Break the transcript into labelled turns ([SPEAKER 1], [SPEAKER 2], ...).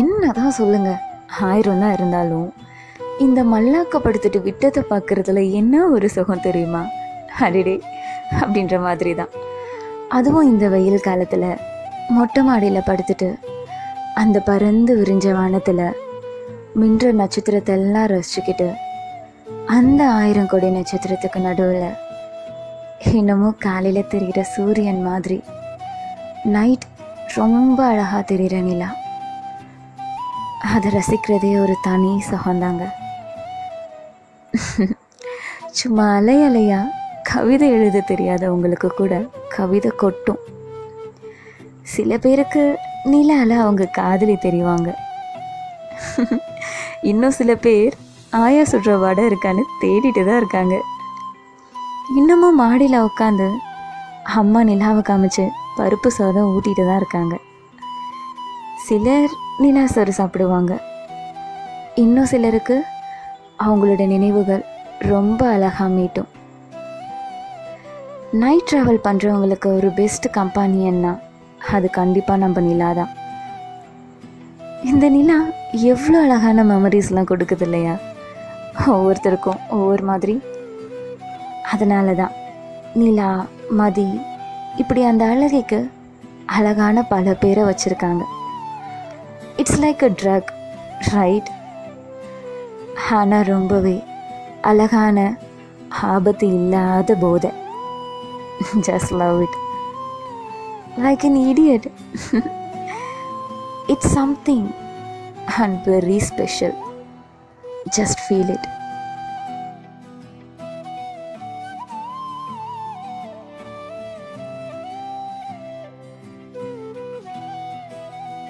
[SPEAKER 1] என்னதான் சொல்லுங்க. ஆயிரம் தான் இருந்தாலும் இந்த மல்லாக்கப்படுத்திட்டு விட்டதை பார்க்குறதுல என்ன ஒரு சுகம் தெரியுமா? அடிடே அப்படின்ற மாதிரி தான் அதுவும் இந்த வெயில் காலத்தில் மொட்டை மாடியில் படுத்துட்டு அந்த பறந்து விரிஞ்ச வானத்தில் மின்ற நட்சத்திரத்தை எல்லாம் ரசிச்சுக்கிட்டு அந்த ஆயிரம் கோடி நட்சத்திரத்துக்கு நடுவில் இன்னமும் காலையில் தெரிகிற சூரியன் மாதிரி நைட் ரொம்ப அழகாக தெரிகிற நிலா. அதை ரசிக்கிறதே ஒரு தனி சுகந்தாங்க சும்மா அலை அலையா கவிதை எழுத தெரியாதவங்களுக்கு கூட கவிதை கொட்டும். சில பேருக்கு நிலால அவங்க காதலி தெரிவாங்க. இன்னும் சில பேர் ஆயா சுடுற வடை இருக்கான்னு தேடிட்டு தான் இருக்காங்க. இன்னமும் மாடியில் உட்காந்து அம்மா நிலாவை காமிச்சு பருப்பு சாதம் ஊட்டிட்டு தான் இருக்காங்க. சிலர் நிலா சோறு சாப்பிடுவாங்க. இன்னும் சிலருக்கு அவங்களோட நினைவுகள் ரொம்ப அழகாக மீட்டும். நைட் ட்ராவல் பண்ணுறவங்களுக்கு ஒரு பெஸ்ட் கம்பானியன்னா அது கண்டிப்பாக நம்ம நிலா தான். இந்த நிலா எவ்வளோ அழகான மெமரிஸ்லாம் கொடுக்குது இல்லையா? ஒவ்வொருத்தருக்கும் ஒவ்வொரு மாதிரி. அதனால தான் நிலா மதி இப்படி அந்த அழகைக்கு அழகான பல பேரை வச்சுருக்காங்க. it's like a drug right ஆனால் ரொம்பவே அழகான ஆபத்து இல்லாத போதை just love it like an idiot it's something and very special just feel it